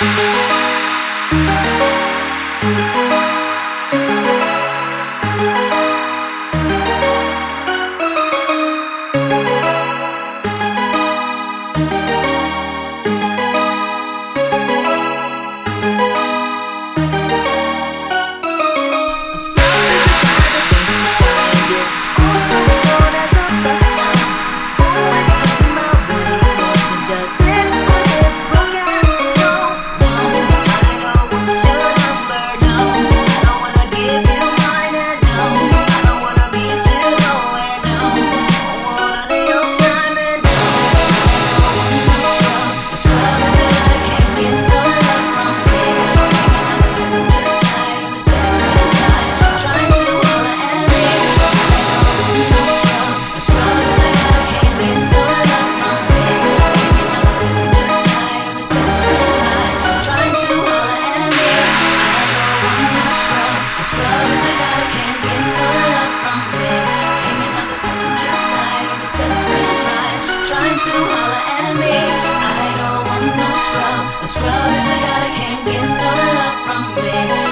Thank holler at me. I don't want no scrub. The scrub is a guy that can't get no love from me.